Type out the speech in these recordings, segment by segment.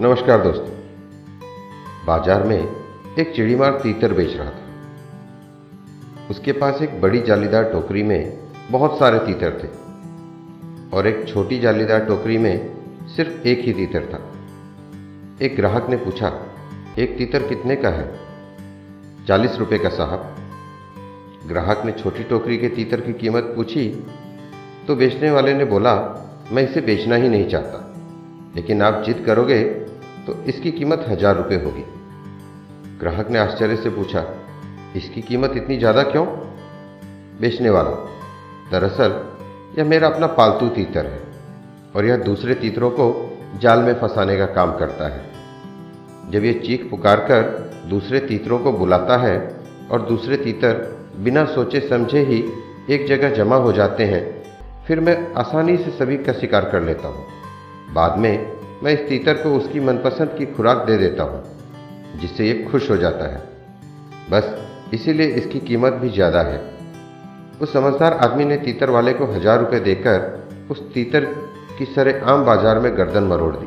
नमस्कार दोस्तों। बाज़ार में एक चिड़ीमार तीतर बेच रहा था। उसके पास एक बड़ी जालीदार टोकरी में बहुत सारे तीतर थे और एक छोटी जालीदार टोकरी में सिर्फ़ एक ही तीतर था। एक ग्राहक ने पूछा, एक तीतर कितने का है? चालीस रुपए का, साहब। ग्राहक ने छोटी टोकरी के तीतर की कीमत पूछी तो बेचने वाले ने बोला, मैं इसे बेचना ही नहीं चाहता, लेकिन आप जिद करोगे तो इसकी कीमत हज़ार रुपये होगी। ग्राहक ने आश्चर्य से पूछा, इसकी कीमत इतनी ज़्यादा क्यों? बेचने वाला, दरअसल यह मेरा अपना पालतू तीतर है और यह दूसरे तीतरों को जाल में फंसाने का काम करता है। जब यह चीख पुकार कर दूसरे तीतरों को बुलाता है और दूसरे तीतर बिना सोचे समझे ही एक जगह जमा हो जाते हैं, फिर मैं आसानी से सभी का शिकार कर लेता हूँ। बाद में मैं इस तीतर को उसकी मनपसंद की खुराक दे देता हूँ, जिससे ये खुश हो जाता है। बस, इसीलिए इसकी कीमत भी ज़्यादा है। उस समझदार आदमी ने तीतर वाले को हज़ार रुपये देकर उस तीतर की सरे आम बाज़ार में गर्दन मरोड़ दी।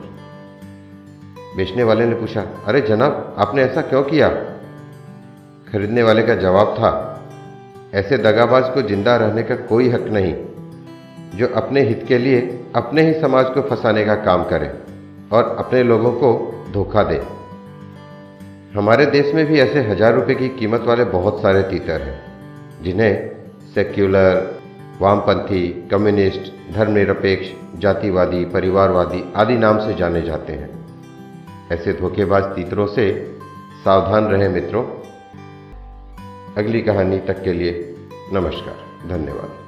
बेचने वाले ने पूछा, अरे जनाब, आपने ऐसा क्यों किया? खरीदने वाले का जवाब था, ऐसे दगाबाज को ज़िंदा रहने का कोई हक नहीं, जो अपने हित के लिए अपने ही समाज को फंसाने का काम करे। और अपने लोगों को धोखा दे। हमारे देश में भी ऐसे हज़ार रुपए की कीमत वाले बहुत सारे तीतर हैं, जिन्हें सेक्युलर, वामपंथी, कम्युनिस्ट, धर्मनिरपेक्ष, जातिवादी, परिवारवादी आदि नाम से जाने जाते हैं। ऐसे धोखेबाज तीतरों से सावधान रहें मित्रों। अगली कहानी तक के लिए नमस्कार, धन्यवाद।